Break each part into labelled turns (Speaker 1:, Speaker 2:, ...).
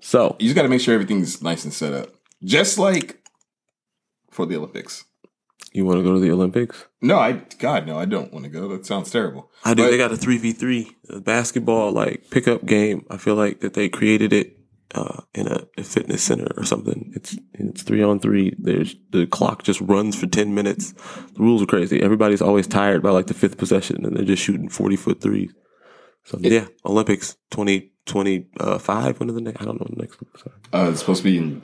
Speaker 1: So
Speaker 2: You just got to make sure everything's nice and set up, just like for the Olympics.
Speaker 1: you want to go to the Olympics?
Speaker 2: No, I God no, I don't want to go. That sounds terrible.
Speaker 1: I do.
Speaker 2: But-
Speaker 1: they got a three v three basketball like pickup game. I feel like that they created it uh, in a, a fitness center or something. It's it's three on three. There's the clock just runs for ten minutes. The rules are crazy. Everybody's always tired by like the fifth possession, and they're just shooting forty foot threes. So yeah, Olympics twenty twenty five. When are the next? I don't know the next. Sorry.
Speaker 2: Uh, it's supposed to be in,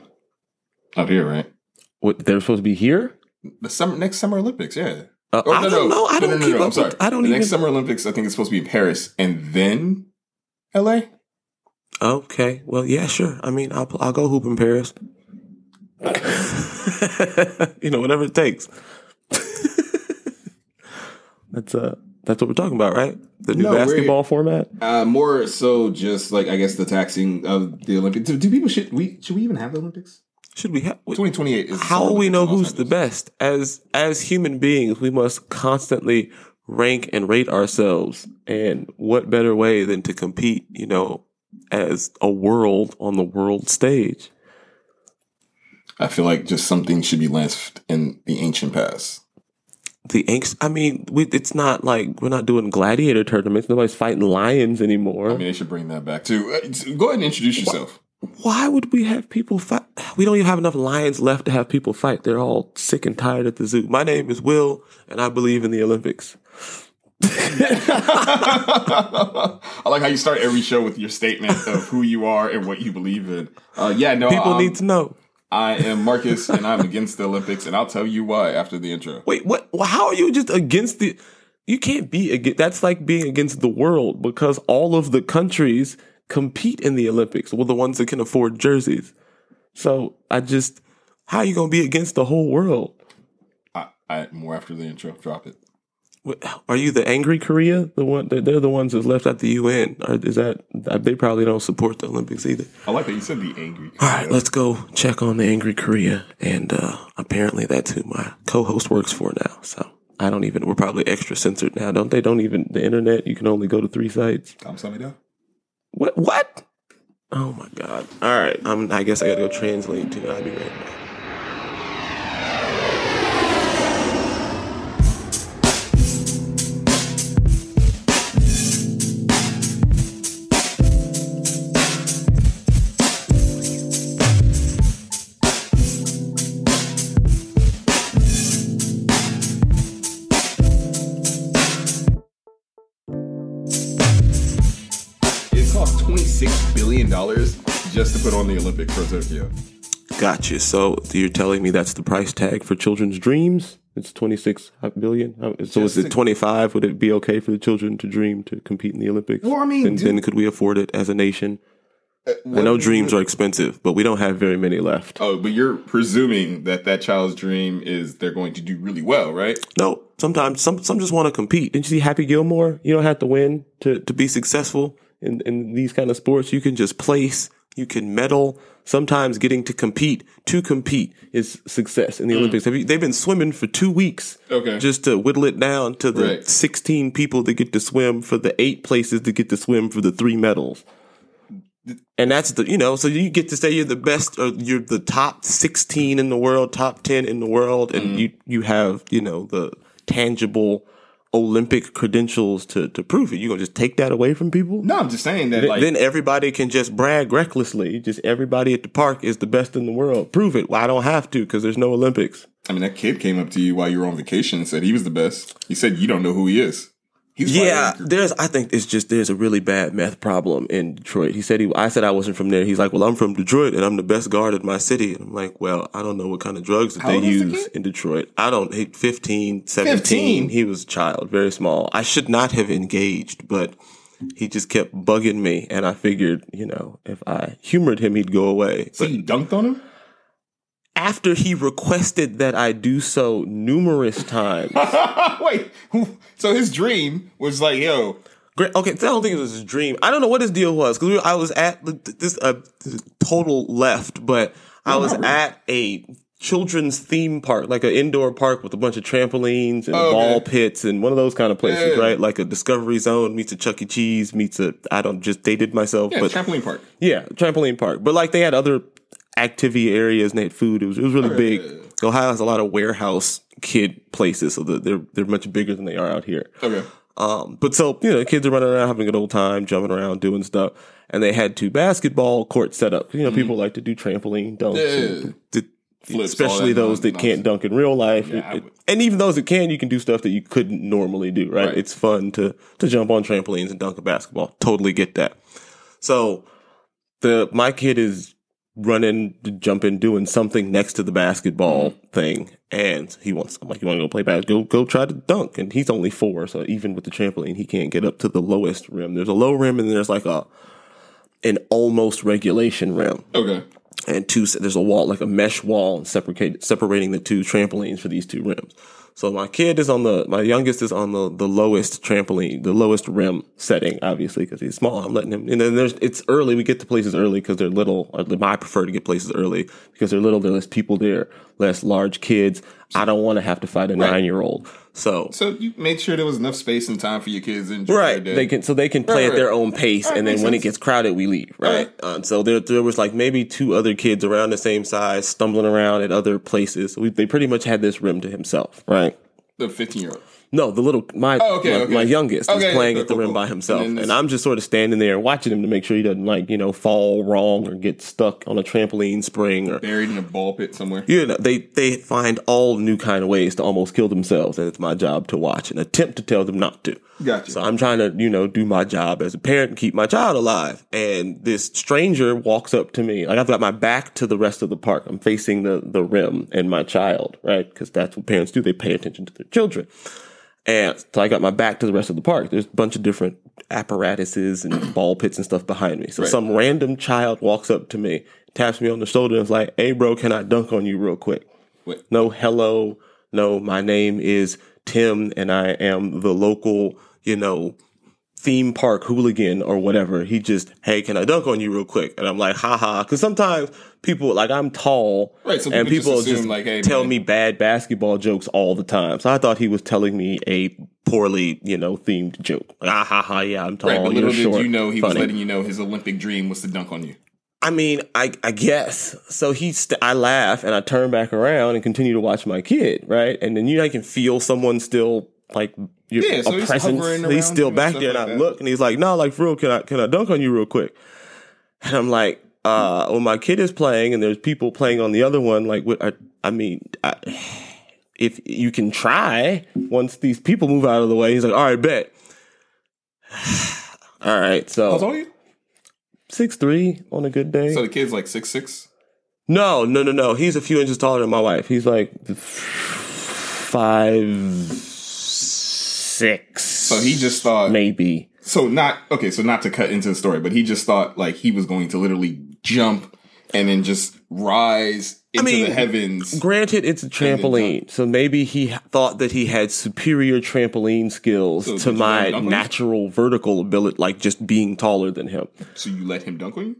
Speaker 2: out here, right?
Speaker 1: What they're supposed to be here?
Speaker 2: The summer next summer Olympics, yeah.
Speaker 1: Uh,
Speaker 2: Oh,
Speaker 1: I don't know. I don't keep up. With-
Speaker 2: sorry.
Speaker 1: I don't
Speaker 2: the
Speaker 1: even.
Speaker 2: next summer Olympics. I think it's supposed to be in Paris and then L.A.
Speaker 1: Okay. Well, yeah, sure. I mean, I'll I'll go hoop in Paris. you know, whatever it takes. that's uh that's what we're talking about, right? The new
Speaker 2: No,
Speaker 1: basketball format.
Speaker 2: Uh, more so, just like I guess the taxing of the Olympics. Do, do people should we should we even have the Olympics?
Speaker 1: Should we have?
Speaker 2: Twenty twenty eight.
Speaker 1: How will we know who's the best? As as human beings, we must constantly rank and rate ourselves. And what better way than to compete? You know, as a world on the world stage.
Speaker 2: I feel like just something should be left in the ancient past.
Speaker 1: The angst. I mean, we, it's not like we're not doing gladiator tournaments. Nobody's fighting lions anymore.
Speaker 2: I mean, they should bring that back too. Uh, Go ahead and introduce yourself.
Speaker 1: Why would we have people fight? We don't even have enough lions left to have people fight. They're all sick and tired at the zoo. My name is Will, and I believe in the Olympics.
Speaker 2: I like how you start every show with your statement of who you are and what you believe in. Uh, yeah, no,
Speaker 1: People
Speaker 2: um,
Speaker 1: need to know.
Speaker 2: I am Marcus, and I'm against the Olympics, and I'll tell you why after the intro.
Speaker 1: Wait, what? well, How are you just against the? You can't be against. That's like being against the world because all of the countries compete in the Olympics. Well, the ones that can afford jerseys. So I just, how are you going to be against the whole world?
Speaker 2: I, I more after the intro. Drop it.
Speaker 1: What- Are you the angry Korea? The one they're they're the ones that's left at the UN. Or is that they probably don't support the Olympics either?
Speaker 2: I like that you said the angry.
Speaker 1: All right, let's go check on the angry Korea, and uh, apparently that's who my co-host works for now. So I don't even. We're probably extra censored now, don't they? Don't even the internet. You can only go to three sites.
Speaker 2: 감사합니다.
Speaker 1: What? What? Oh my god! All right, I'm. I guess I gotta go translate too. I'll be right back.
Speaker 2: Put on the Olympics for Tokyo.
Speaker 1: Gotcha. So you're telling me that's the price tag for children's dreams? It's 26 billion. So is it 25? Would it be okay for the children to dream to compete in the Olympics?
Speaker 2: Well, I mean,
Speaker 1: and
Speaker 2: dude-
Speaker 1: then could we afford it as a nation? Uh, I know dreams are expensive, but we don't have very many left.
Speaker 2: Oh, but you're presuming that that child's dream is they're going to do really well, right?
Speaker 1: No, sometimes some some just want to compete. Didn't you see Happy Gilmore? You don't have to win to to be successful in in these kind of sports. You can just place. You can medal. Sometimes getting to compete to compete is success in the mm. Olympics. Have you, they've been swimming for two weeks.
Speaker 2: Okay.
Speaker 1: just to whittle it down to the
Speaker 2: Right.
Speaker 1: sixteen people that get to swim for the eight places that get to swim for the three medals. And that's the you know, so you get to say you're the best or you're the top sixteen in the world, top ten in the world, and mm. you you have, you know, the tangible Olympic credentials to to prove it. You gonna just take that away from people?
Speaker 2: No, I'm just saying that. Like,
Speaker 1: then everybody can just brag recklessly. Just everybody at the park is the best in the world. Prove it. Well, I don't have to because there's no Olympics.
Speaker 2: I mean, that kid came up to you while you were on vacation and said he was the best. He said you don't know who he is.
Speaker 1: Yeah, there's. I think it's just there's a really bad meth problem in Detroit. He said he. I said I wasn't from there. He's like, well, I'm from Detroit and I'm the best guard in my city. And I'm like, well, I don't know what kind of drugs that
Speaker 2: How
Speaker 1: they use in Detroit. I don't. He, 15, 17.
Speaker 2: 15?
Speaker 1: He was a child, very small. I should not have engaged, but he just kept bugging me, and I figured, you know, if I humored him, he'd go away.
Speaker 2: So you dunked on him?
Speaker 1: After he requested that I do so numerous times.
Speaker 2: Wait, so his dream was like, yo,
Speaker 1: Great. Okay, I don't think it was his dream. I don't know what his deal was because I was at this uh, total left, but I was at a children's theme park, like an indoor park with a bunch of trampolines and
Speaker 2: Oh, okay.
Speaker 1: ball pits and one of those kind of places,
Speaker 2: Yeah.
Speaker 1: right? Like a Discovery Zone meets a Chuck E. Cheese meets a I don't just dated myself,
Speaker 2: Yeah,
Speaker 1: but
Speaker 2: trampoline park.
Speaker 1: yeah, trampoline park. But like they had other activity areas and they had food. It was it was really big. Ohio has a lot of warehouse kid places, so they're they're much bigger than they are out here.
Speaker 2: Okay.
Speaker 1: Um, but so you know, kids are running around having a good old time, jumping around, doing stuff, and they had two basketball courts set up. You know, people like to do trampoline dunks,
Speaker 2: Mm-hmm. Yeah. Flips,
Speaker 1: especially
Speaker 2: that
Speaker 1: those that
Speaker 2: nonsense.
Speaker 1: can't dunk in real life.
Speaker 2: Yeah, I
Speaker 1: It- and even those that can, you can do stuff that you couldn't normally do. Right?
Speaker 2: Right.
Speaker 1: It's fun to to jump on trampolines and dunk a basketball. Totally get that. So the my kid is running, jumping, doing something next to the basketball
Speaker 2: Mm-hmm.
Speaker 1: thing, and he wants. I'm like, you want to go play basketball? Go, go try to dunk. And he's only four, so even with the trampoline, he can't get up to the lowest rim. There's a low rim, and there's like a an almost regulation rim,
Speaker 2: Okay.
Speaker 1: and two. There's a wall, like a mesh wall, separate, separating the two trampolines for these two rims. So my kid is on the, my youngest is on the, the lowest trampoline, the lowest rim setting, obviously, because he's small. I'm letting him, and then there's, it's early. We get to places early because they're little. I prefer to get places early because they're little. There's less people there, less large kids. I don't want to have to fight a nine year old. So,
Speaker 2: So you made sure there was enough space and time for your kids enjoy
Speaker 1: right, they can, so they can play
Speaker 2: Right,
Speaker 1: at their own pace.
Speaker 2: Right,
Speaker 1: and then when it gets crowded, we leave. Right. Um, so there, there was like maybe two other kids around the same size stumbling around at other places. We, they pretty much had this rim to himself. Right.
Speaker 2: the 15 year old.
Speaker 1: No, the little my
Speaker 2: Oh, okay,
Speaker 1: my,
Speaker 2: okay.
Speaker 1: my youngest
Speaker 2: Okay,
Speaker 1: is playing at the
Speaker 2: cool,
Speaker 1: rim
Speaker 2: cool.
Speaker 1: by himself,
Speaker 2: And
Speaker 1: and, I'm just sort of standing there watching him to make sure he doesn't like you know fall wrong or get stuck on a trampoline spring or
Speaker 2: Buried in a ball pit somewhere.
Speaker 1: you know they they find all new kind of ways to almost kill themselves, and it's my job to watch and attempt to tell them not to.
Speaker 2: Gotcha.
Speaker 1: So I'm trying to you know do my job as a parent and keep my child alive. And this stranger walks up to me, like I've got my back to the rest of the park. I'm facing the the rim and my child, right? Because that's what parents do. They pay attention to their children. And so I got my back to the rest of the park. There's a bunch of different apparatuses and ball pits and stuff behind me. So
Speaker 2: Right.
Speaker 1: some random child walks up to me, taps me on the shoulder, and is like, "Hey, bro, can I dunk on you real quick?"
Speaker 2: Wait.
Speaker 1: No, hello, no. My name is Tim, and I am the local, you know, theme park hooligan or whatever. He just, hey, can I dunk on you real quick? And I'm like, haha. Because sometimes people, like, I'm tall,
Speaker 2: Right, so
Speaker 1: and
Speaker 2: people just assume,
Speaker 1: just
Speaker 2: like, hey,
Speaker 1: tell
Speaker 2: man.
Speaker 1: me bad basketball jokes all the time. So I thought he was telling me a poorly, you know, themed joke. Like, ah, ha, ha, yeah, I'm tall.
Speaker 2: Right, but little did
Speaker 1: short.
Speaker 2: you know he was letting you know his Olympic dream was to dunk on you.
Speaker 1: I mean, I I guess so. He, st- I laugh and I turn back around and continue to watch my kid, right? And then you know, I can feel someone still like your
Speaker 2: Yeah, so he's
Speaker 1: presence. He's still back there, and
Speaker 2: like
Speaker 1: I
Speaker 2: that.
Speaker 1: look, and he's like, "No, like for real, can I can I dunk on you real quick?" And I'm like, "Uh, well, my kid is playing, and there's people playing on the other one. Like, what? I, I mean, I, if you can try once these people move out of the way." He's like, "All right, bet." All right, so
Speaker 2: How tall are you?
Speaker 1: six three on a good day.
Speaker 2: So the kid's like six six.
Speaker 1: No, no, no, no. He's a few inches taller than my wife. He's like five, six.
Speaker 2: So he just thought.
Speaker 1: maybe.
Speaker 2: So not okay. So not to cut into the story, but he just thought like he was going to literally jump and then just rise into
Speaker 1: mean,
Speaker 2: the heavens.
Speaker 1: Granted, it's a trampoline, so maybe he thought that he had superior trampoline skills
Speaker 2: So
Speaker 1: to my
Speaker 2: let him dunk on you?
Speaker 1: natural vertical ability, like just being taller than him.
Speaker 2: So you let him dunk on you?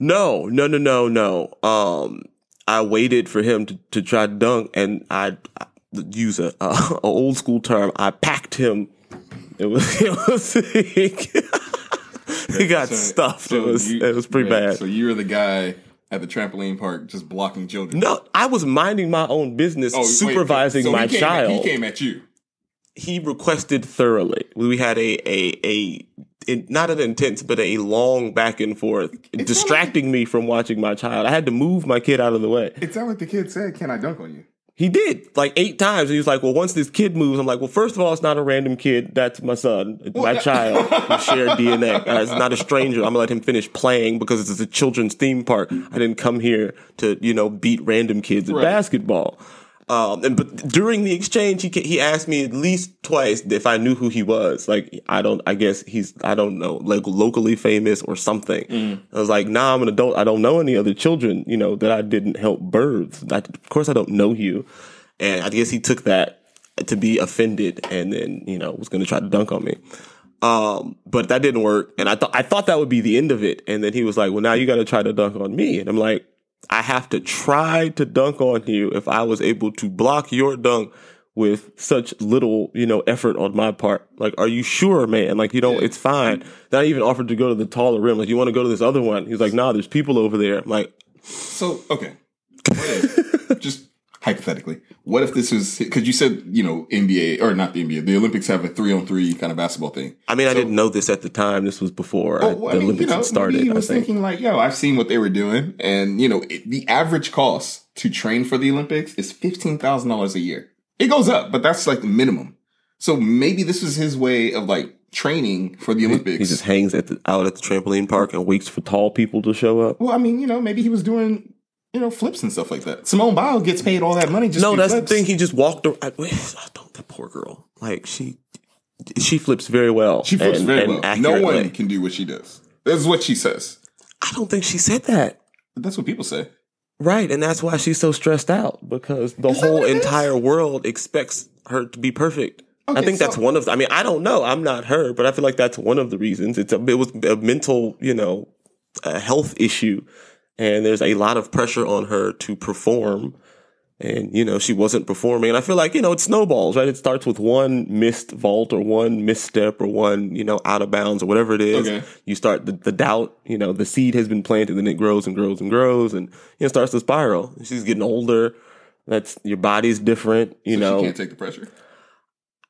Speaker 1: No, no, no, no, no. Um, I waited for him to, to try to dunk, and I, I use a, a, a old school term. I packed him. It was it was he got
Speaker 2: So-
Speaker 1: stuffed.
Speaker 2: so
Speaker 1: it was
Speaker 2: you-
Speaker 1: it was pretty
Speaker 2: right,
Speaker 1: bad.
Speaker 2: So you were the guy at the trampoline park just blocking children.
Speaker 1: no, I was minding my own business,
Speaker 2: Oh, wait,
Speaker 1: supervising
Speaker 2: so he
Speaker 1: my
Speaker 2: came
Speaker 1: child.
Speaker 2: he came at you.
Speaker 1: he requested thoroughly. We had a a a in, not an intense, but a long back and forth, distracting me from watching my child. I had to move my kid out of the way.
Speaker 2: It sounded like the kid said, "Can I dunk on you?"
Speaker 1: He did like eight times. He was like, "Well, once this kid moves, I'm like, well, first of all, it's not a random kid. That's my son, It's my child. We share DNA. Uh, it's not a stranger. I'm gonna let him finish playing because it's a children's theme park. I didn't come here to you know beat random kids at
Speaker 2: Right.
Speaker 1: basketball." Um, and but during the exchange, he he asked me at least twice if I knew who he was. Like I don't, I guess he's I don't know, like locally famous or something. I was like, Nah, I'm an adult. I don't know any other children, you know, that I didn't help birth. I, of course, I don't know you. And I guess he took that to be offended, and then you know was going to try to dunk on me. Um, but that didn't work, and I thought I thought that would be the end of it. And then he was like, "Well, now you got to try to dunk on me," and I'm like, I have to try to dunk on you if I was able to block your dunk with such little, you know, effort on my part. Like, are you sure, man? Like, you know, it's fine. Then I even offered to go to the taller rim. Like, you want to go to this other one? He's like, nah, there's people over there. I'm like,
Speaker 2: So okay, just hypothetically, what if this was because you said you know NBA or not the NBA, the Olympics have a three on three kind of basketball thing.
Speaker 1: I mean, I didn't know this at the time. This was before I-
Speaker 2: Oh, uh,
Speaker 1: the
Speaker 2: I mean,
Speaker 1: Olympics
Speaker 2: you know,
Speaker 1: had started. I
Speaker 2: was
Speaker 1: think.
Speaker 2: thinking like, yo, I've seen what they were doing, and you know, it, the average cost to train for the Olympics is fifteen thousand dollars a year. It goes up, but that's like the minimum. So maybe this was his way of like training for the Olympics.
Speaker 1: He just hangs at the, out at the trampoline park and waits for tall people to show up.
Speaker 2: well, I mean, you know, maybe he was doing you know flips and stuff like that. Simone Biles gets paid all that money just
Speaker 1: No, that's
Speaker 2: flips.
Speaker 1: the thing. He just walked. Around. I, don't that poor girl. Like she, she flips very well.
Speaker 2: She flips
Speaker 1: and-
Speaker 2: very
Speaker 1: and
Speaker 2: well. No one can do what she does. That's what she says.
Speaker 1: I don't think she said that.
Speaker 2: That's what people say.
Speaker 1: Right, and that's why she's so stressed out because the
Speaker 2: Is
Speaker 1: whole
Speaker 2: it is?
Speaker 1: entire world expects her to be perfect. I
Speaker 2: Okay,
Speaker 1: think that's one of. I mean, I don't know. I'm not her, but I feel like that's one of the reasons. It's a. It was a mental, you know, a health issue, and there's a lot of pressure on her to perform. And you know she wasn't performing, and I feel like you know it snowballs, right? It starts with one missed vault or one misstep or one you know out of bounds or whatever it is.
Speaker 2: Okay.
Speaker 1: You start the, the doubt, you know, the seed has been planted, and it grows and grows and grows, and you know starts to spiral. She's getting older. That's your body's different. You
Speaker 2: So
Speaker 1: know,
Speaker 2: she can't take the pressure.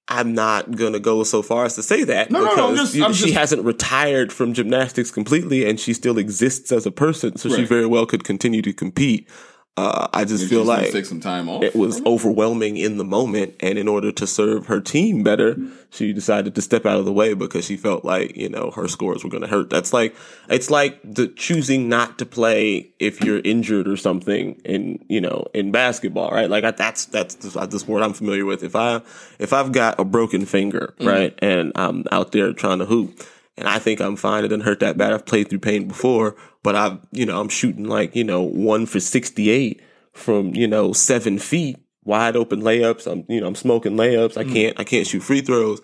Speaker 1: I'm not gonna go so far as to say that
Speaker 2: No, no, no,
Speaker 1: because
Speaker 2: I'm just-
Speaker 1: you- she
Speaker 2: just-
Speaker 1: hasn't retired from gymnastics completely, and she still exists as a person. So she very well could continue to compete. Uh, I just
Speaker 2: Maybe
Speaker 1: feel like
Speaker 2: take some time off.
Speaker 1: it was overwhelming in the moment, and in order to serve her team better, she decided to step out of the way because she felt like you know her scores were going to hurt. That's like it's like the choosing not to play if you're injured or something in you know in basketball, right? Like I, that's that's the, sport I'm familiar with. If I if I've got a broken finger, right, and I'm out there trying to hoop. And I think I'm fine. It didn't hurt that bad. I've played through pain before, but I've, you know, I'm shooting like, you know, one for 68 from, you know, seven feet, wide open layups. I'm, you know, I'm smoking layups. I hmm. can't, I can't shoot free throws.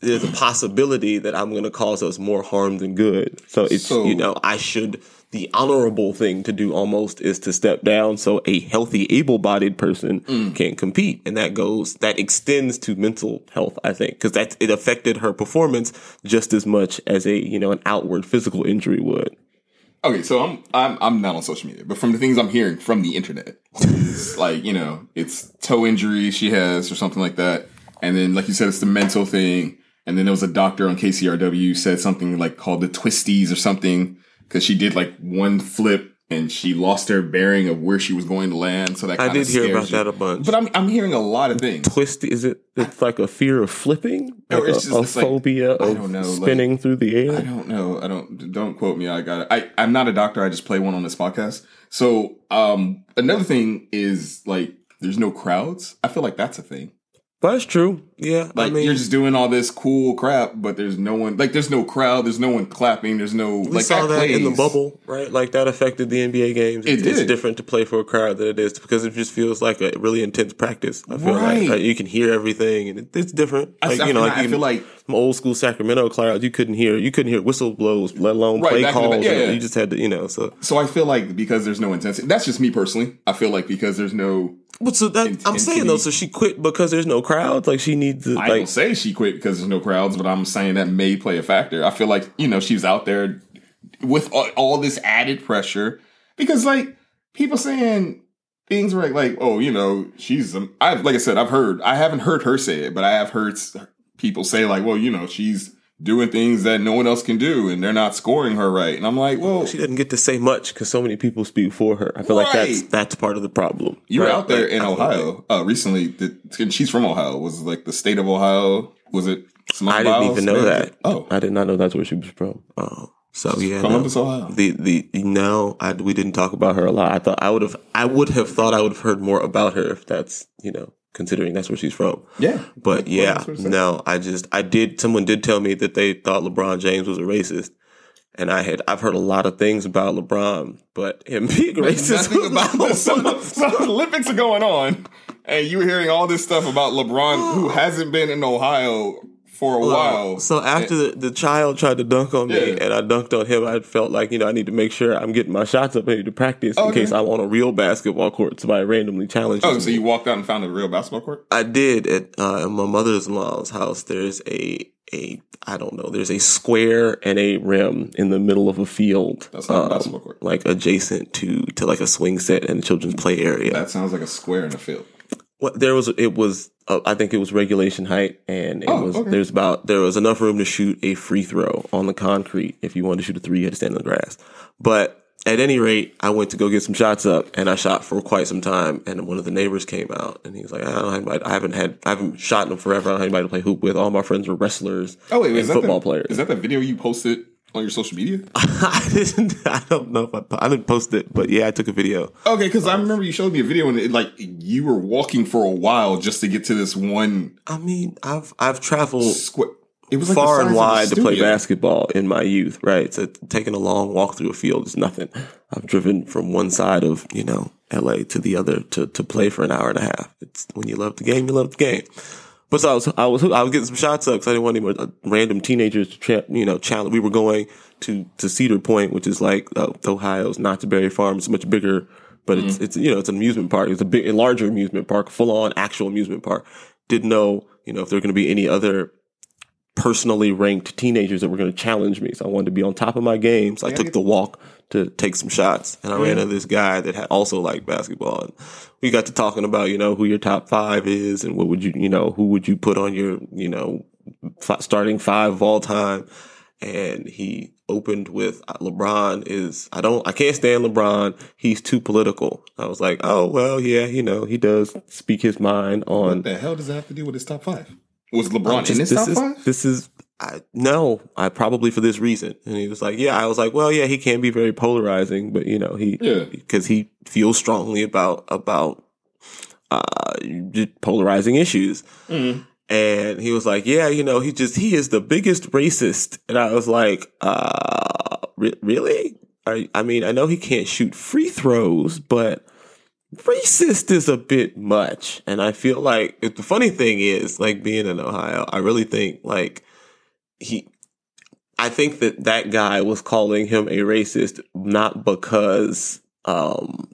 Speaker 1: There's a possibility that I'm going to cause us more harm than good. So it's,
Speaker 2: So-
Speaker 1: you know, I should, the honorable thing to do almost is to step down so a healthy, able bodied person hmm. can compete. And that goes, that extends to mental health, I think, because that, it affected her performance just as much as a, you know, an outward physical injury would.
Speaker 2: Okay, so I'm I'm I'm not on social media, but from the things I'm hearing from the internet, it's like you know, it's toe injury she has or something like that, and then like you said, it's the mental thing, and then there was a doctor on KCRW said something like called the twisties or something because she did like one flip and she lost her bearing of where she was going to land. So that
Speaker 1: I
Speaker 2: kinda thing.
Speaker 1: I did hear about
Speaker 2: you.
Speaker 1: that a bunch.
Speaker 2: But I'm I'm hearing a lot of things.
Speaker 1: Twist, is it, it's like a fear of flipping?
Speaker 2: Or
Speaker 1: Like
Speaker 2: it's
Speaker 1: a,
Speaker 2: just-
Speaker 1: a
Speaker 2: it's like-
Speaker 1: phobia
Speaker 2: I
Speaker 1: of
Speaker 2: don't know, like-
Speaker 1: spinning through the air.
Speaker 2: I don't know. I don't. Don't quote me. I got it. I, I'm not a doctor. I just play one on this podcast. So, um, another thing is like, there's no crowds. I feel like that's a thing.
Speaker 1: That's true. Yeah.
Speaker 2: Like
Speaker 1: I mean,
Speaker 2: you're just doing all this cool crap, but there's no one. Like there's no crowd. There's no one clapping. There's no
Speaker 1: we
Speaker 2: like
Speaker 1: saw that in the bubble, right? Like that affected the NBA games.
Speaker 2: It
Speaker 1: it's
Speaker 2: did.
Speaker 1: different to play for a crowd than it is because it just feels like a really intense practice. I feel
Speaker 2: Right.
Speaker 1: like like, you can hear everything, and it, it's different.
Speaker 2: I,
Speaker 1: Like
Speaker 2: I
Speaker 1: you know,
Speaker 2: feel,
Speaker 1: like
Speaker 2: I feel like
Speaker 1: some old school Sacramento crowds, you couldn't hear you couldn't hear whistle blows, let alone
Speaker 2: Right,
Speaker 1: play
Speaker 2: back in the
Speaker 1: calls.
Speaker 2: yeah, yeah.
Speaker 1: You just had to, you know. So,
Speaker 2: so. I feel like because there's no intensity. That's just me personally. I feel like because there's no.
Speaker 1: but so that I'm saying though, so she quit because there's no crowds. Like she needs to
Speaker 2: I
Speaker 1: like
Speaker 2: don't say she quit because there's no crowds, but I'm saying that may play a factor. I feel like you know she's out there with all, all this added pressure because like people saying things like like oh you know she's um, I like I said I've heard I haven't heard her say it, but I have heard people say like well you know she's doing things that no one else can do and they're not scoring her right, and I'm like well
Speaker 1: she doesn't get to say much because so many people speak for her. I feel like that's that's part of the problem.
Speaker 2: You were
Speaker 1: right?
Speaker 2: out there
Speaker 1: Like,
Speaker 2: in
Speaker 1: I feel like-
Speaker 2: Ohio uh, recently. The, and she's from Ohio. Was it like the state of Ohio? Was it? Simone
Speaker 1: I didn't
Speaker 2: Biles?
Speaker 1: even know that.
Speaker 2: Oh,
Speaker 1: I did not know that's where she was from. Oh, so yeah,
Speaker 2: Columbus,
Speaker 1: no.
Speaker 2: Ohio.
Speaker 1: The the no, I, we didn't talk about her a lot. I thought I would have I would have thought I would have heard more about her if that's you know considering that's where she's from.
Speaker 2: Yeah,
Speaker 1: But yeah,
Speaker 2: that's what it said.
Speaker 1: no, I just I did. Someone did tell me that they thought LeBron James was a racist. And I had I've heard a lot of things about LeBron, but him being racist
Speaker 2: about this. So,
Speaker 1: one
Speaker 2: so the Olympics are going on, and you're hearing all this stuff about LeBron, who hasn't been in Ohio for a while.
Speaker 1: So after the, the child tried to dunk on me
Speaker 2: Yeah.
Speaker 1: and I dunked on him, I felt like, you know, I need to make sure I'm getting my shots up. I need to practice in case I'm on a real basketball court. Somebody randomly challenges
Speaker 2: oh,
Speaker 1: me.
Speaker 2: so you walked out and found a real basketball court?
Speaker 1: I did at uh, my mother-in-law's house. There's a a I don't know. There's a square and a rim in the middle of a field,
Speaker 2: That's not a
Speaker 1: um,
Speaker 2: basketball court.
Speaker 1: like adjacent to to like a swing set and a children's play area.
Speaker 2: That sounds like a square in a field.
Speaker 1: What there was, it was. Uh, I think it was regulation height, and it
Speaker 2: Oh,
Speaker 1: was.
Speaker 2: okay.
Speaker 1: There's about there was enough room to shoot a free throw on the concrete. If you wanted to shoot a three, you had to stand on the grass. But at any rate, I went to go get some shots up, and I shot for quite some time. And one of the neighbors came out, and he was like, "I don't have anybody. I haven't had. I haven't shot in forever. I don't have anybody to play hoop with. All my friends were wrestlers.
Speaker 2: Oh wait,
Speaker 1: and
Speaker 2: is that
Speaker 1: football
Speaker 2: the,
Speaker 1: players.
Speaker 2: Is that the video you posted on your social media?
Speaker 1: I didn't. I don't know if I. I didn't post it, but yeah, I took a video.
Speaker 2: Okay, because I remember you showed me a video and it, like you were walking for a while just to get to this one
Speaker 1: I mean, I've I've traveled.
Speaker 2: square. It was like
Speaker 1: far and wide to play basketball in my youth, right? So taking a long walk through a field is nothing. I've driven from one side of, you know, LA to the other to, to play for an hour and a half. It's when you love the game, you love the game. But so I was, I was, I was getting some shots up because I didn't want any more uh, random teenagers to, tra- you know, challenge. We were going to, to Cedar Point, which is like uh, Ohio's Knott's Berry Farm. It's much bigger, but it's, it's, you know, it's an amusement park. It's a big, a larger amusement park, full on actual amusement park. Didn't know, you know, if there were going to be any other personally ranked teenagers that were going to challenge me. So I wanted to be on top of my game. So I took the walk to take some shots. And I ran into this guy that had also liked basketball. And we got to talking about, you know, who your top five is and what would you, you know, who would you put on your, you know, f- starting five of all time. And he opened with uh, LeBron is, I don't, I can't stand LeBron. He's too political. I was like, oh, well, yeah, you know, he does speak his mind on
Speaker 2: What the hell does that have to do with his top five? Was LeBron
Speaker 1: just-
Speaker 2: in his
Speaker 1: this
Speaker 2: top
Speaker 1: is,
Speaker 2: five?
Speaker 1: This is I, no, I probably for this reason. And he was like, yeah, I was like, well, yeah, he can be very polarizing, but you know, he,
Speaker 2: Yeah.
Speaker 1: because he feels strongly about, about, uh, polarizing issues.
Speaker 2: Mm-hmm.
Speaker 1: And he was like, yeah, you know, he just, he is the biggest racist. And I was like, uh, re- really? I, I mean, I know he can't shoot free throws, but racist is a bit much. And I feel like if the funny thing is, like being in Ohio, I really think like he, I think that that guy was calling him a racist not because, um,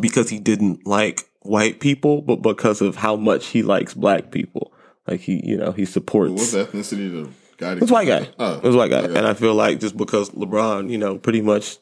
Speaker 1: because he didn't like white people, but because of how much he likes black people. Like he, you know, he supports.
Speaker 2: What's the ethnicity of the guy?
Speaker 1: It's white guy.
Speaker 2: Oh,
Speaker 1: It was white guy,
Speaker 2: okay.
Speaker 1: and I feel like just because LeBron, you know, pretty much,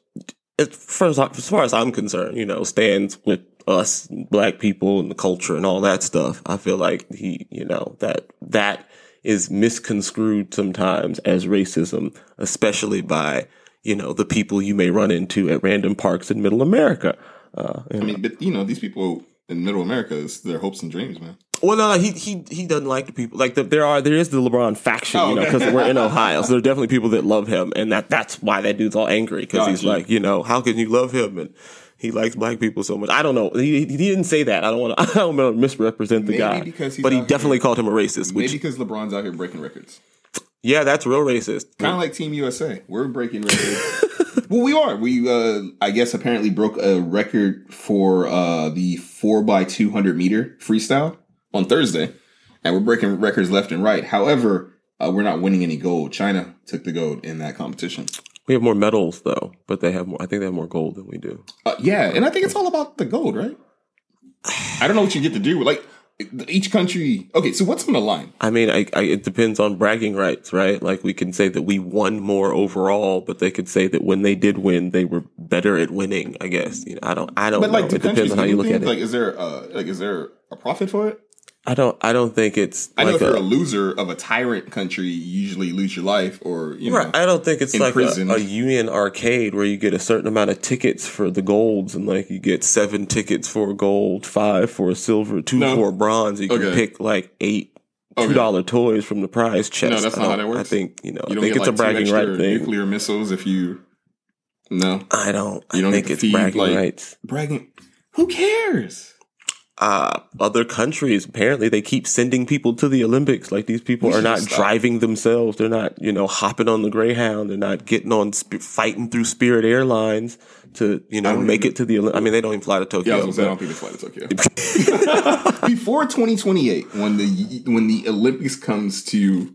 Speaker 1: as far as, far as I'm concerned, you know, stands with us black people and the culture and all that stuff. I feel like he, you know, that that is misconstrued sometimes as racism, especially by you know the people you may run into at random parks in Middle America. Uh,
Speaker 2: I mean, but you know, these people in Middle America is their hopes and dreams, man.
Speaker 1: Well, no, he he he doesn't like the people. Like the, there are there is the LeBron faction,
Speaker 2: Oh,
Speaker 1: you know,
Speaker 2: okay.
Speaker 1: because we're in Ohio, so there are definitely people that love him, and that that's why that dude's all angry because he's like, you know, how can you love him and he likes black people so much? I don't know. He, he didn't say that. I don't want to. I don't want to misrepresent the
Speaker 2: Maybe
Speaker 1: guy,
Speaker 2: because he's
Speaker 1: but he definitely
Speaker 2: here-
Speaker 1: called him a racist.
Speaker 2: Maybe
Speaker 1: Which
Speaker 2: because LeBron's out here breaking records.
Speaker 1: yeah, that's real racist.
Speaker 2: Kind of like Team USA. We're breaking records. well, we are. We, uh, I guess, apparently broke a record for uh, the 4x200 meter freestyle on Thursday. And we're breaking records left and right. However, uh, we're not winning any gold. China took the gold in that competition.
Speaker 1: We have more medals though, but they have more. I think they have more gold than we do.
Speaker 2: Uh, yeah, and I think it's all about the gold, right? I don't know what you get to do. Like, each country. Okay, so what's on the line?
Speaker 1: I mean, I, I, it depends on bragging rights, right? Like we can say that we won more overall, but they could say that when they did win, they were better at winning. I guess you know. I don't. I don't
Speaker 2: But
Speaker 1: know.
Speaker 2: like, do
Speaker 1: it depends on how you look
Speaker 2: things?
Speaker 1: at it.
Speaker 2: Like, is there, uh, like, is there a profit for it?
Speaker 1: I don't. I don't think it's.
Speaker 2: I know
Speaker 1: like
Speaker 2: if you're
Speaker 1: a,
Speaker 2: a loser of a tyrant country, you usually lose your life, or you know,
Speaker 1: Right. I don't think it's like a, a union arcade where you get a certain amount of tickets for the golds and like you get seven tickets for a gold, five for a silver, two
Speaker 2: No.
Speaker 1: for a bronze. You can pick like eight two dollar toys from the prize chest.
Speaker 2: No, that's not how that works.
Speaker 1: I think you know.
Speaker 2: you
Speaker 1: I
Speaker 2: don't
Speaker 1: think it's
Speaker 2: like
Speaker 1: a bragging right thing.
Speaker 2: nuclear missiles if you. No
Speaker 1: I don't.
Speaker 2: You don't
Speaker 1: I think it's
Speaker 2: feed,
Speaker 1: bragging
Speaker 2: like-
Speaker 1: rights.
Speaker 2: bragging. Who cares?
Speaker 1: Uh, other countries apparently they keep sending people to the Olympics. Like these people are not
Speaker 2: stop.
Speaker 1: driving themselves. They're not you know hopping on the Greyhound. They're not getting on sp- fighting through Spirit Airlines to you know make
Speaker 2: even-
Speaker 1: it to the. Olymp- I mean, they don't even fly to
Speaker 2: Yeah,
Speaker 1: Tokyo.
Speaker 2: I was gonna say, I don't think they fly to Tokyo. Before 2028, when the when the Olympics comes to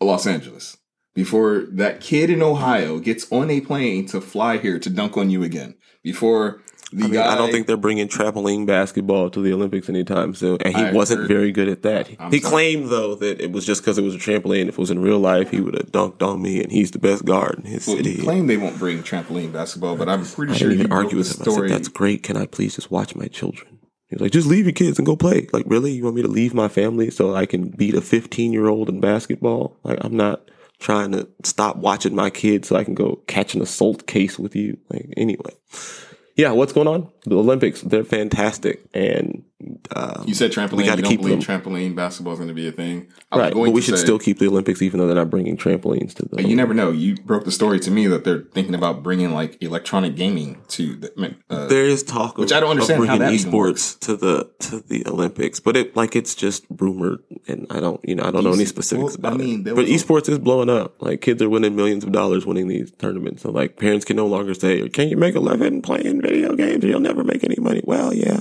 Speaker 2: Los Angeles, before that kid in Ohio gets on a plane to fly here to dunk on you again, before
Speaker 1: I mean,
Speaker 2: guy,
Speaker 1: I don't think they're bringing trampoline basketball to the Olympics anytime soon. And he
Speaker 2: I
Speaker 1: wasn't
Speaker 2: heard-
Speaker 1: very good at that.
Speaker 2: I'm
Speaker 1: he
Speaker 2: sorry.
Speaker 1: claimed though that it was just because it was a trampoline. If it was in real life, he would have dunked on me, and he's the best guard in his
Speaker 2: well,
Speaker 1: city.
Speaker 2: you claim they won't bring trampoline basketball, but I'm pretty
Speaker 1: I
Speaker 2: sure
Speaker 1: didn't even argue
Speaker 2: the
Speaker 1: with him. I said, "That's great. Can I please just watch my children?" He was like, "Just leave your kids and go play." Like, really? You want me to leave my family so I can beat a 15 year old in basketball? Like, I'm not trying to stop watching my kids so I can go catch an assault case with you. Like, anyway. Yeah, what's going on? The Olympics, they're fantastic. And, uh,
Speaker 2: you said trampoline.
Speaker 1: We
Speaker 2: You don't
Speaker 1: keep
Speaker 2: believe
Speaker 1: them.
Speaker 2: trampoline basketball is going to be a thing. I
Speaker 1: right. But we should
Speaker 2: say-
Speaker 1: still keep the Olympics even though they're not bringing trampolines to the.
Speaker 2: You never know. You broke the story to me that they're thinking about bringing like electronic gaming to the. Uh,
Speaker 1: there is talk of,
Speaker 2: Which I don't understand
Speaker 1: of
Speaker 2: how
Speaker 1: bringing
Speaker 2: that
Speaker 1: esports to the to the Olympics, but it like it's just rumored, and I don't you know I don't know any specifics
Speaker 2: well, I
Speaker 1: about
Speaker 2: mean,
Speaker 1: it. But esports is blowing up. Like kids are winning millions of dollars winning these tournaments. So like parents can no longer say, "Can you make a living playing video games? You'll never make any money." Well, yeah,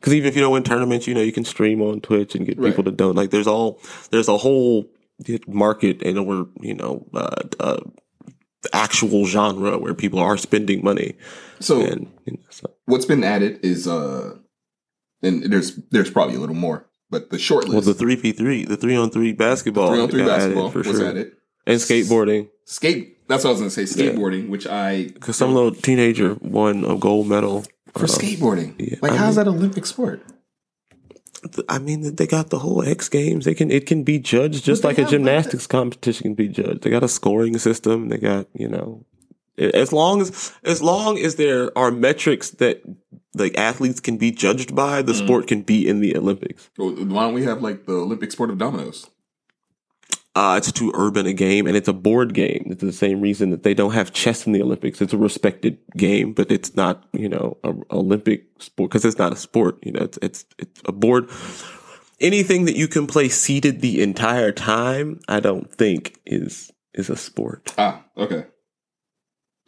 Speaker 1: because even if you don't win tournaments, you know you can stream on Twitch and get
Speaker 2: Right.
Speaker 1: people to don't like. There's all there's a whole market and we're you know uh, uh, actual genre where people are spending money
Speaker 2: so
Speaker 1: and you know, so.
Speaker 2: what's been added is uh, and there's there's probably a little more, but the short list.
Speaker 1: Well, the three v three, the three on three basketball,
Speaker 2: three on three
Speaker 1: got added
Speaker 2: basketball
Speaker 1: for
Speaker 2: was
Speaker 1: sure,
Speaker 2: added.
Speaker 1: and skateboarding
Speaker 2: Skate. That's what I was going to say. Skateboarding, which I
Speaker 1: because some little teenager won a gold medal.
Speaker 2: For
Speaker 1: Uh,
Speaker 2: skateboarding.
Speaker 1: yeah,
Speaker 2: like,
Speaker 1: I
Speaker 2: how's
Speaker 1: mean-
Speaker 2: that Olympic sport?
Speaker 1: I mean, they got the whole X Games. They can it can be judged just like a gymnastics competition can be judged. They got a scoring system. They got you know, as long as as long as there are metrics that like athletes can be judged by,
Speaker 2: Mm.
Speaker 1: the sport can be in the Olympics.
Speaker 2: Why don't we have like the Olympic sport of dominoes?
Speaker 1: Uh, it's too urban a game and it's a board game. It's the same reason that they don't have chess in the Olympics. It's a respected game, but it's not, you know, a Olympic sport because it's not a sport. You know, it's, it's, it's a board. Anything that you can play seated the entire time, I don't think is, is a sport.
Speaker 2: Ah, okay.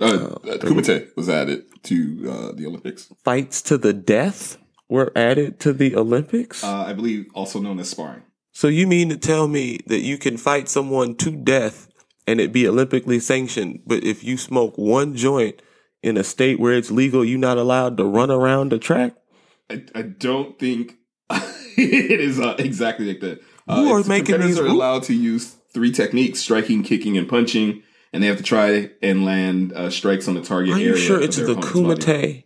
Speaker 2: Uh, uh, Kumite was added to uh, the Olympics.
Speaker 1: Fights to the death were added to the Olympics.
Speaker 2: Uh, I believe also known as sparring.
Speaker 1: So you mean to tell me that you can fight someone to death and it be Olympically sanctioned, but if you smoke one joint in a state where it's legal, you're not allowed to run around the track?
Speaker 2: I, I don't think it is uh, exactly like that. Uh,
Speaker 1: Who are making
Speaker 2: competitors
Speaker 1: these
Speaker 2: are allowed to use three techniques: striking, kicking, and punching, and they have to try and land uh, strikes on the target area.
Speaker 1: Are
Speaker 2: area.
Speaker 1: you sure it's the. Kumite?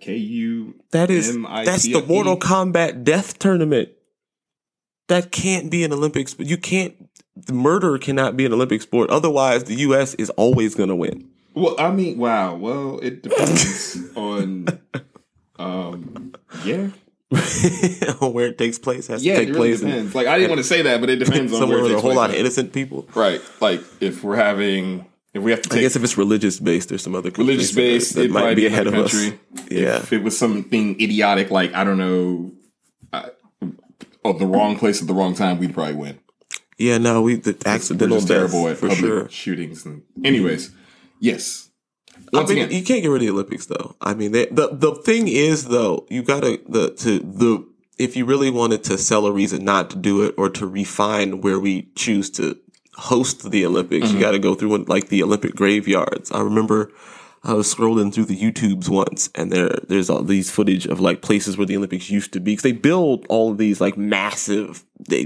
Speaker 2: K U.
Speaker 1: That is that's the Mortal Kombat death tournament. That can't be an Olympic sport. You can't murder cannot be an Olympic sport. Otherwise the US is always gonna win.
Speaker 2: Well, I mean, wow. Well, it depends on. Um. Yeah.
Speaker 1: where it takes place has
Speaker 2: Yeah.
Speaker 1: to
Speaker 2: It
Speaker 1: take
Speaker 2: really
Speaker 1: place
Speaker 2: depends. Like I didn't want to say that, but it depends on
Speaker 1: somewhere
Speaker 2: where
Speaker 1: with a whole lot of innocent people.
Speaker 2: Right. Like if we're having, if we have to
Speaker 1: I guess if it's religious based, there's some other
Speaker 2: religious based,
Speaker 1: that, that might be ahead of us. Yeah,
Speaker 2: If it was something idiotic, like I don't know, oh, the wrong place at the wrong time, we'd probably win.
Speaker 1: yeah. No, we the accidental
Speaker 2: terrible at
Speaker 1: for
Speaker 2: public
Speaker 1: sure.
Speaker 2: shootings. And anyways, yes.
Speaker 1: I mean,
Speaker 2: again,
Speaker 1: you can't get rid of the Olympics though. I mean, they, the the thing is though, you gotta the to the if you really wanted to sell a reason not to do it or to refine where we choose to host the Olympics,
Speaker 2: Mm-hmm.
Speaker 1: you got to go through one, like the Olympic graveyards. I remember I was scrolling through the YouTubes once, and there there's all these footage of like places where the Olympics used to be because they build all of these like massive,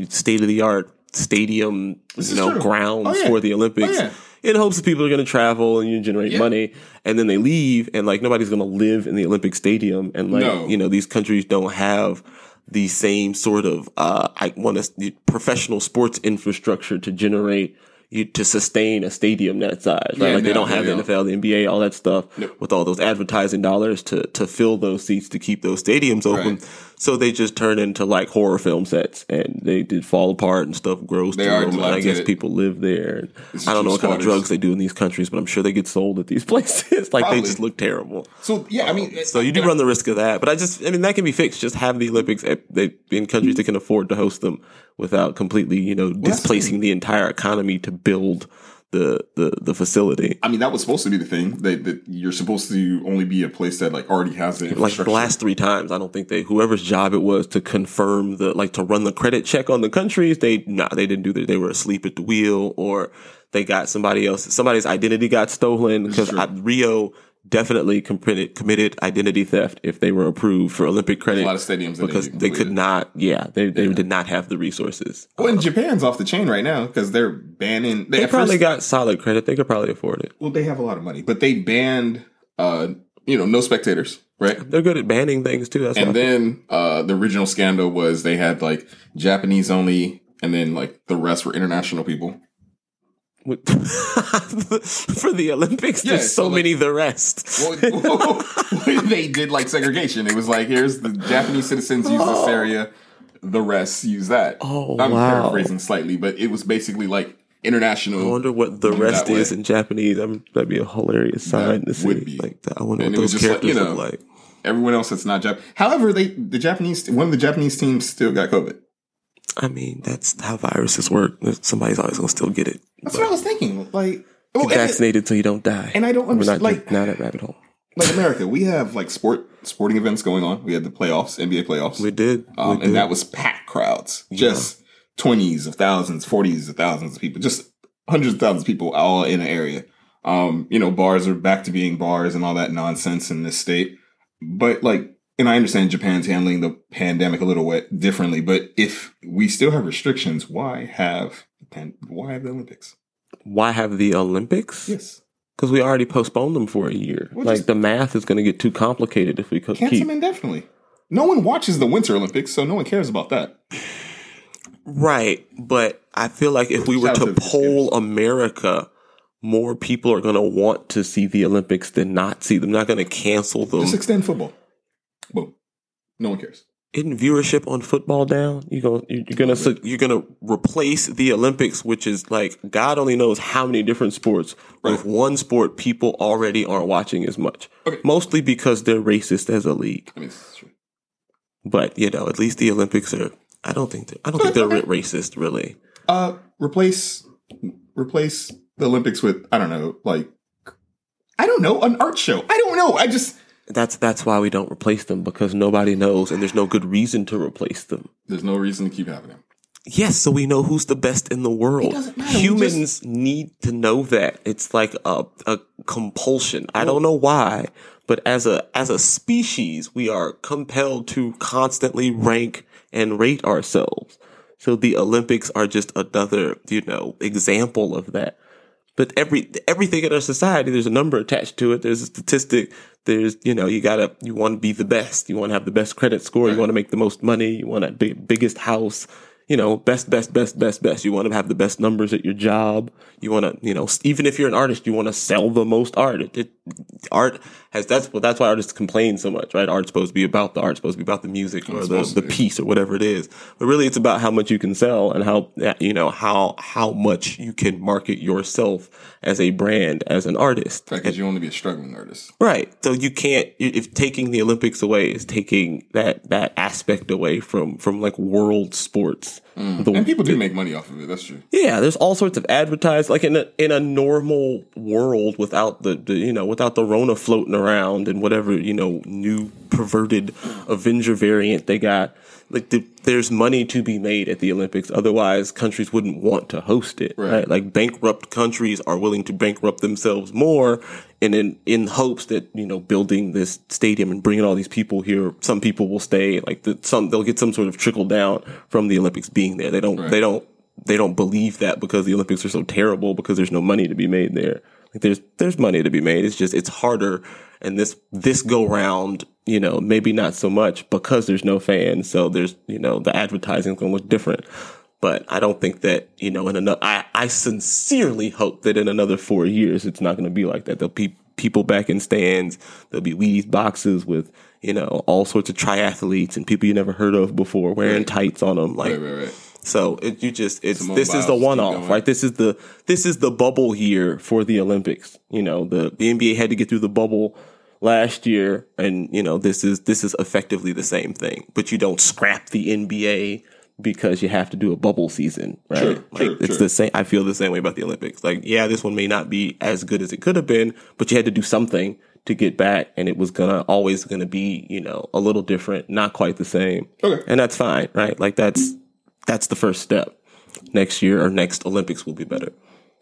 Speaker 1: state of the art stadium, you know,
Speaker 2: true.
Speaker 1: grounds
Speaker 2: Oh, yeah.
Speaker 1: for the Olympics.
Speaker 2: Oh, yeah.
Speaker 1: In hopes that people are going to travel and you generate
Speaker 2: Yeah.
Speaker 1: money, and then they leave, and like nobody's going to live in the Olympic stadium, and like
Speaker 2: No.
Speaker 1: you know these countries don't have the same sort of uh, I want to professional sports infrastructure to generate you to sustain a stadium that size, right?
Speaker 2: Yeah,
Speaker 1: like they don't have
Speaker 2: they
Speaker 1: the. NFL, the NBA, all that stuff with all those advertising dollars to to fill those seats to keep those stadiums open.
Speaker 2: Right.
Speaker 1: So they just turn into like horror film sets, and they did fall apart and stuff grows.
Speaker 2: They are
Speaker 1: them, and I guess people live there. I don't know what kind of drugs they do in these countries, but I'm sure they get sold at these places. like
Speaker 2: Probably.
Speaker 1: they just look terrible.
Speaker 2: So yeah, I mean,
Speaker 1: So you do run the risk of that, but I just, I mean, that can be fixed. Just have the Olympics at, they, in countries that can afford to host them without completely, you know,
Speaker 2: that's
Speaker 1: displacing the entire economy to build the the the facility.
Speaker 2: I mean, that was supposed to be the thing that, that you're supposed to only be a place that like already has the
Speaker 1: Like the last three times, I don't think they, whoever's job it was to confirm the, like to run the credit check on the countries, they, nah, they didn't do that. They were asleep at the wheel or they got somebody else, somebody's identity got stolen because. Rio definitely committed, committed identity theft if they were approved for Olympic credit.
Speaker 2: a lot of stadiums
Speaker 1: because they could not. Yeah, they they did not have the resources.
Speaker 2: Well, and Japan's off the chain right now because they're banning.
Speaker 1: They
Speaker 2: at
Speaker 1: probably
Speaker 2: first-
Speaker 1: got solid credit. They could probably afford it.
Speaker 2: well, they have a lot of money, but they banned, uh, you know, no spectators, right?
Speaker 1: They're good at banning things too. That's
Speaker 2: And then uh, the original scandal was they had like Japanese only, and then like the rest were international people.
Speaker 1: For the Olympics,
Speaker 2: Yeah,
Speaker 1: there's so,
Speaker 2: so, like-
Speaker 1: many the rest.
Speaker 2: Well, they did like segregation. It was like here's the Japanese citizens use this oh. area, the rest use that.
Speaker 1: Oh,
Speaker 2: I'm
Speaker 1: wow.
Speaker 2: paraphrasing slightly, but it was basically like international.
Speaker 1: I wonder what the rest is
Speaker 2: way.
Speaker 1: in Japanese. I mean, that'd be a hilarious sign to see.
Speaker 2: be.
Speaker 1: Like, that. I wonder
Speaker 2: And
Speaker 1: what those
Speaker 2: just like,
Speaker 1: characters
Speaker 2: you know,
Speaker 1: look like.
Speaker 2: Everyone else that's not Japanese. However, they the Japanese one of the Japanese teams still got COVID.
Speaker 1: I mean, that's how viruses work. Somebody's always gonna still get it.
Speaker 2: That's what I was thinking. Like, well,
Speaker 1: Get vaccinated so you don't die.
Speaker 2: and I don't understand.
Speaker 1: We're not
Speaker 2: Like,
Speaker 1: now that rabbit hole.
Speaker 2: like America, we have like sport sporting events going on. We had the playoffs, NBA playoffs.
Speaker 1: We did.
Speaker 2: Um,
Speaker 1: we
Speaker 2: and
Speaker 1: did.
Speaker 2: that was packed crowds, just twenties of thousands, forties of thousands of people, just hundreds of thousands of people all in an area. Um, you know, bars are back to being bars and all that nonsense in this state. But like, and I understand Japan's handling the pandemic a little bit differently. But if we still have restrictions, why have why have the Olympics?
Speaker 1: Why have the Olympics?
Speaker 2: Yes,
Speaker 1: Because we already postponed them for a year.
Speaker 2: Well,
Speaker 1: like the math is going to get too complicated if we could
Speaker 2: cancel
Speaker 1: keep.
Speaker 2: them indefinitely. No one watches the Winter Olympics, so no one cares about that.
Speaker 1: Right, but I feel like if we were to poll America, more people are going to want to see the Olympics than not see them. Not going to cancel them.
Speaker 2: Just extend football. Boom. No one cares.
Speaker 1: Isn't viewership on football down? You go, you're gonna you're gonna replace the Olympics, which is like God only knows how many different sports. With one sport, people already aren't watching as much.
Speaker 2: Okay.
Speaker 1: Mostly because they're racist as a league.
Speaker 2: I mean, it's true.
Speaker 1: But you know, at least the Olympics are. I don't think they're, I don't think they're racist really.
Speaker 2: Uh, replace replace the Olympics with I don't know, like I don't know, an art show. I don't know. I just
Speaker 1: That's that's why we don't replace them because nobody knows and there's no good reason to replace them.
Speaker 2: there's no reason to keep having them.
Speaker 1: Yes, so we know who's the best in the world.
Speaker 2: doesn't matter, we
Speaker 1: Humans need to know that. It's like a, a compulsion. I don't know why, but as a as a species, we are compelled to constantly rank and rate ourselves. So the Olympics are just another, you know, example of that. But every everything in our society, there's a number attached to it. There's a statistic. There's you know you gotta you want to be the best. You want to have the best credit score. You want to make the most money. You want a big, biggest house. You know, best, best, best, best, best. You want to have the best numbers at your job. You want to, you know, even if you're an artist, you want to sell the most art. It, it, art has that's well, that's why artists complain so much, right? Art's supposed to be about the art, it's supposed to be about the music or the, the piece or whatever it is. But really, it's about how much you can sell and how you know how how much you can market yourself as a brand as an artist.
Speaker 2: Because you want to be a struggling artist.
Speaker 1: Right. So you can't if taking the Olympics away is taking that that aspect away from from like world sports. Mm. The-
Speaker 2: And people do make money off of it. That's true.
Speaker 1: yeah, there's all sorts of advertised like in a in a normal world without the, the you know without the Rona floating around and whatever you know new perverted Avenger variant they got. Like the, there's money to be made at the Olympics. Otherwise, countries wouldn't want to host it.
Speaker 2: Right.
Speaker 1: Right. Like bankrupt countries are willing to bankrupt themselves more, and in in hopes that you know building this stadium and bringing all these people here, some people will stay. Like the, some they'll get some sort of trickle down from the Olympics being there. They don't.
Speaker 2: Right.
Speaker 1: They don't they don't believe that because the Olympics are so terrible because there's no money to be made there. Like there's there's money to be made. It's just it's harder and this this go round, you know, maybe not so much because there's no fans. So there's you know, the advertising's gonna look different. But I don't think that, you know, in another I, I sincerely hope that in another four years it's not gonna be like that. There'll be people back in stands. There'll be Wheaties boxes with you know all sorts of triathletes and people you never heard of before wearing tights on them. Like
Speaker 2: Right, right, right.
Speaker 1: So it, you just it's
Speaker 2: Simone
Speaker 1: this is the one off, right? This is the this is the bubble year for the Olympics. You know, the the NBA had to get through the bubble last year and you know, this is this is effectively the same thing. But you don't scrap the NBA because you have to do a bubble season, right?
Speaker 2: Sure,
Speaker 1: like
Speaker 2: sure,
Speaker 1: it's
Speaker 2: sure.
Speaker 1: the same I feel the same way about the Olympics. Like, yeah, this one may not be as good as it could have been, but you had to do something to get back and it was gonna always gonna be, you know, a little different, not quite the same.
Speaker 2: Okay.
Speaker 1: And that's fine, right? Like that's that's the first step. Next year or next Olympics will be better.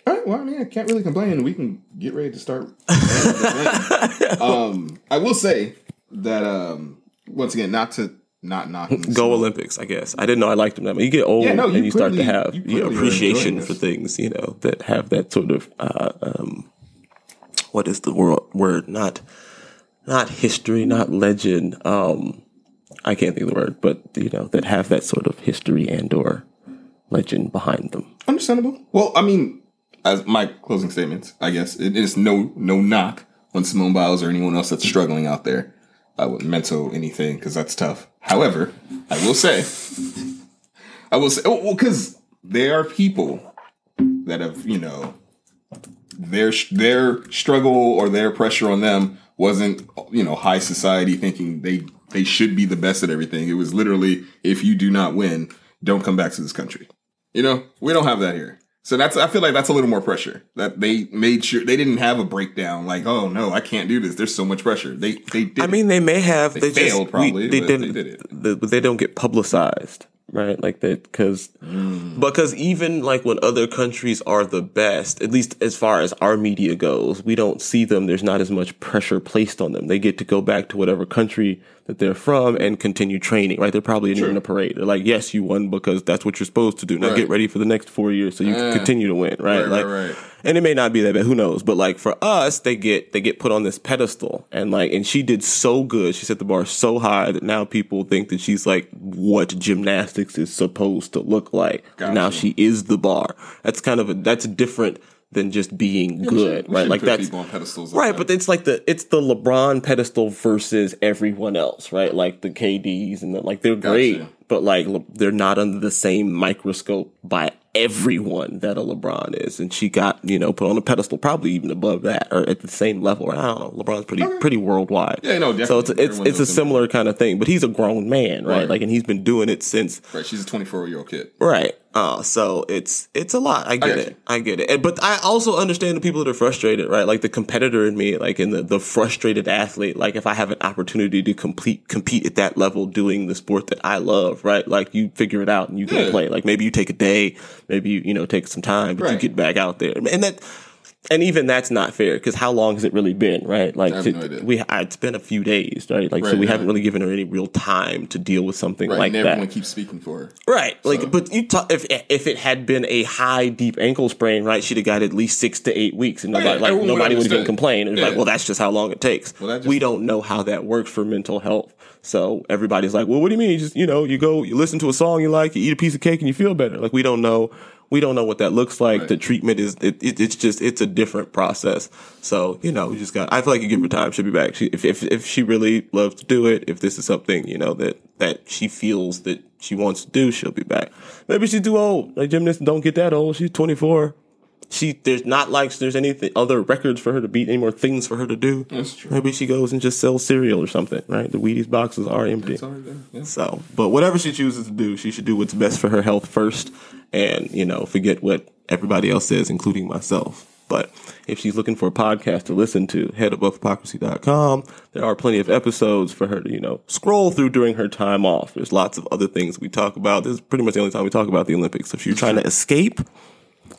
Speaker 2: All right. Well, I mean, I can't really complain. We can get ready to start. um, I will say that um, once again, not to not knock
Speaker 1: Go Olympics, I guess. I didn't know I liked them that much. You get old
Speaker 2: Yeah, no, you
Speaker 1: and you start to have
Speaker 2: you
Speaker 1: you know,
Speaker 2: clearly are
Speaker 1: appreciation for things, you know, that have that sort of uh, um, what is the word? Word not not history, not legend. Um, I can't think of the word, but you know that have that sort of history and or legend behind them.
Speaker 2: Understandable. Well, I mean, as my closing statements, I guess it is no no knock on Simone Biles or anyone else that's struggling out there uh, with mental anything because that's tough. However, I will say, I will say, oh, well, because there are people that have you know their their struggle or their pressure on them wasn't you know high society thinking they they should be the best at everything. It was literally if you do not win, don't come back to this country. You know, we don't have that here. So that's I feel like that's a little more pressure. That they made sure they didn't have a breakdown like, oh no, I can't do this. There's so much pressure. They they did.
Speaker 1: I mean, they may have. They,
Speaker 2: failed
Speaker 1: just,
Speaker 2: probably,
Speaker 1: they
Speaker 2: but
Speaker 1: didn't.
Speaker 2: they did it.
Speaker 1: the- but they don't get publicized, right? Like that because
Speaker 2: Mm.
Speaker 1: because even like when other countries are the best, at least as far as our media goes, we don't see them. There's not as much pressure placed on them. They get to go back to whatever country that they're from and continue training, right? They're probably in a parade. They're like, yes, you won because that's what you're supposed to do. Now
Speaker 2: Right.
Speaker 1: get ready for the next four years so you can continue to win, right?
Speaker 2: Right,
Speaker 1: like,
Speaker 2: right, right.
Speaker 1: And it may not be that bad. Who knows? But like for us, they get they get put on this pedestal, and like, and she did so good. She set the bar so high that now people think that she's like what gymnastics is supposed to look like.
Speaker 2: Gotcha.
Speaker 1: Now she is the bar. That's kind of a that's different than just being good,
Speaker 2: We
Speaker 1: right?
Speaker 2: should
Speaker 1: Like
Speaker 2: put
Speaker 1: that's
Speaker 2: people on pedestals like
Speaker 1: right.
Speaker 2: that.
Speaker 1: But it's like the it's the LeBron pedestal versus everyone else, right? Like the KDs and the, like they're great, but like they're not under the same microscope by everyone that a LeBron is. And she got you know put on a pedestal, probably even above that or at the same level. I don't know. LeBron's pretty pretty worldwide.
Speaker 2: Yeah, no, definitely.
Speaker 1: So it's it's it's a
Speaker 2: him.
Speaker 1: similar kind of thing, but he's a grown man, right?
Speaker 2: Right.
Speaker 1: Like, and he's been doing it since
Speaker 2: right, she's a 24 year old kid.
Speaker 1: Right. Uh, so it's it's a lot. I get
Speaker 2: get
Speaker 1: it. I get it. And- But I also understand the people that are frustrated, right? Like the competitor in me, like in the, the frustrated athlete. Like if I have an opportunity to complete compete at that level doing the sport that I love, right? Like you figure it out and you can
Speaker 2: Yeah.
Speaker 1: play. Like maybe you take a day, maybe you, you know, take some time, but you get back out there. And that and even that's not fair because how long has it really been, right? Like
Speaker 2: I
Speaker 1: to-
Speaker 2: no
Speaker 1: we it's been a few days, right? Like so we
Speaker 2: yeah.
Speaker 1: haven't really given her any real time to deal with something
Speaker 2: Right,
Speaker 1: like
Speaker 2: and
Speaker 1: that.
Speaker 2: everyone keeps speaking for her.
Speaker 1: Right. Like,
Speaker 2: So-
Speaker 1: but you talk, if if it had been a high deep ankle sprain, right, she'd have got at least six to eight weeks, and nobody
Speaker 2: Oh, yeah,
Speaker 1: like
Speaker 2: everyone would
Speaker 1: nobody would even complain. It's like, well, that's just how long it takes.
Speaker 2: Well, just-
Speaker 1: we don't know how that works for mental health. So everybody's like, well, what do you mean? You just you know, you go, you listen to a song you like, you eat a piece of cake, and you feel better. Like we don't know. We don't know what that looks like.
Speaker 2: Right.
Speaker 1: The treatment is it, it, it's just it's a different process. So you know, we just got. I feel like you give her time. She'll be back. She, if if if she really loves to do it, if this is something you know that that she feels that she wants to do, she'll be back. Maybe she's too old. Like gymnasts don't get that old. She's twenty four. She there's not like there's anything other records for her to beat, any more things for her to do.
Speaker 2: That's true.
Speaker 1: Maybe she goes and just sells cereal or something. Right? The Wheaties boxes are empty.
Speaker 2: Yeah.
Speaker 1: So, but whatever she chooses to do, she should do what's best for her health first and, you know, forget what everybody else says, including myself. But if she's looking for a podcast to listen to, head above hypocrisy.com. There are plenty of episodes for her to, you know, scroll through during her time off. There's lots of other things we talk about. This is pretty much the only time we talk about the Olympics. So If you're trying to escape,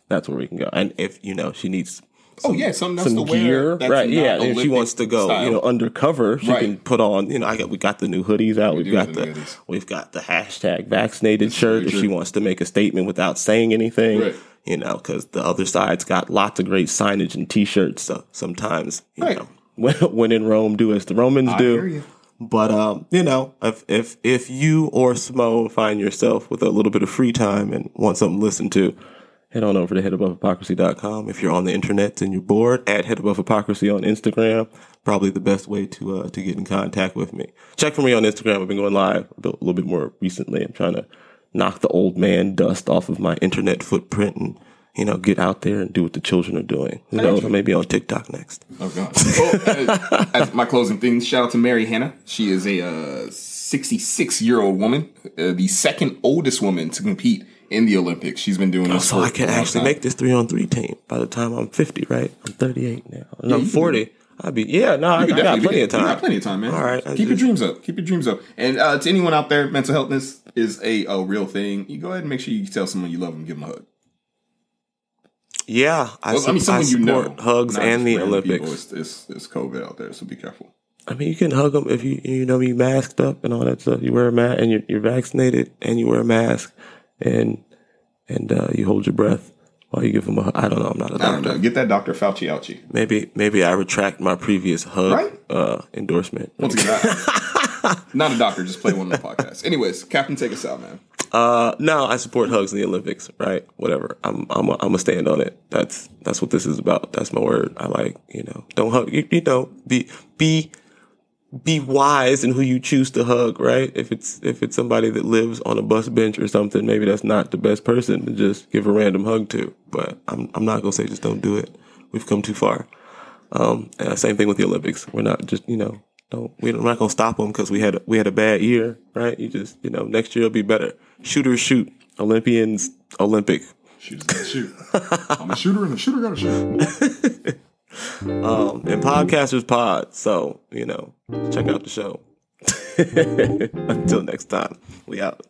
Speaker 1: that's where we can go. And if, you know, she needs
Speaker 2: Oh yeah, something else
Speaker 1: some
Speaker 2: to wear.
Speaker 1: gear,
Speaker 2: that's
Speaker 1: right? Yeah, and if she wants to go,
Speaker 2: style.
Speaker 1: you know, undercover, she
Speaker 2: Right.
Speaker 1: can put on. You know, I got we got the new hoodies out. We have got
Speaker 2: the
Speaker 1: the we've got the hashtag vaccinated shirt. If she wants to make a statement without saying anything,
Speaker 2: Right.
Speaker 1: you know, because the other side's got lots of great signage and T-shirts. So sometimes, you
Speaker 2: Right.
Speaker 1: know, when, when in Rome, do as the Romans
Speaker 2: I
Speaker 1: do. But um, you know, if if if you or Smo find yourself with a little bit of free time and want something to listen to, head on over to headabovehypocrisy.com. If you're on the internet and you're bored, add Head Above Hypocrisy on Instagram. Probably the best way to uh, to get in contact with me. Check for me on Instagram. I've been going live a little bit more recently. I'm trying to knock the old man dust off of my internet footprint and you know get out there and do what the children are doing. Who knows? I may be on TikTok next.
Speaker 2: Oh God! Well, as, as my closing thing, shout out to Mary Hanna. She is a uh, 66 year old woman, uh, the second oldest woman to compete in the Olympics. She's been doing this.
Speaker 1: So I can actually
Speaker 2: time.
Speaker 1: make this three on three team by the time I'm 50, right? I'm 38 now. And I'm 40. I'd be yeah. No, I, I got plenty
Speaker 2: be-
Speaker 1: of time.
Speaker 2: You got plenty of time, man.
Speaker 1: All right, I
Speaker 2: keep your dreams up. Keep your dreams up. And uh, to anyone out there, mental healthness is a, a real thing. You go ahead and make sure you tell someone you love them, give them a hug.
Speaker 1: Yeah, I,
Speaker 2: Well, I mean,
Speaker 1: su-
Speaker 2: someone you know,
Speaker 1: support hugs and the Olympics.
Speaker 2: People. It's, it's, it's COVID out there, so be careful.
Speaker 1: I mean, you can hug them if you you know you masked up and all that stuff. You wear a mask and you're, you're vaccinated and you wear a mask and and uh, you hold your breath while you give them a. hug. I don't know. I'm not a
Speaker 2: I don't
Speaker 1: doctor.
Speaker 2: know. Get that Dr. Fauci ouchie.
Speaker 1: Maybe maybe I retract my previous hug
Speaker 2: Right?
Speaker 1: uh, endorsement.
Speaker 2: Once again, not a doctor, just play one of the podcasts. Anyways, Captain, take us out, man.
Speaker 1: Uh, no, I support hugs in the Olympics. Right, whatever. I'm I'm a, I'm a stand on it. That's that's what this is about. That's my word. I like you know don't hug. You, you know be be be wise in who you choose to hug. Right. If it's if it's somebody that lives on a bus bench or something, maybe that's not the best person to just give a random hug to. But I'm I'm not gonna say just don't do it. We've come too far. Um, and same thing with the Olympics. We're not just you know don't we're not gonna stop them because we had a, we had a bad year, right? You just you know next year will be better. Shooters shoot. Olympians Olympic.
Speaker 2: Shooters gotta shoot. I'm a shooter, and a shooter gotta shoot.
Speaker 1: Um, and podcasters pod. So you know check out the show. Until next time, we out.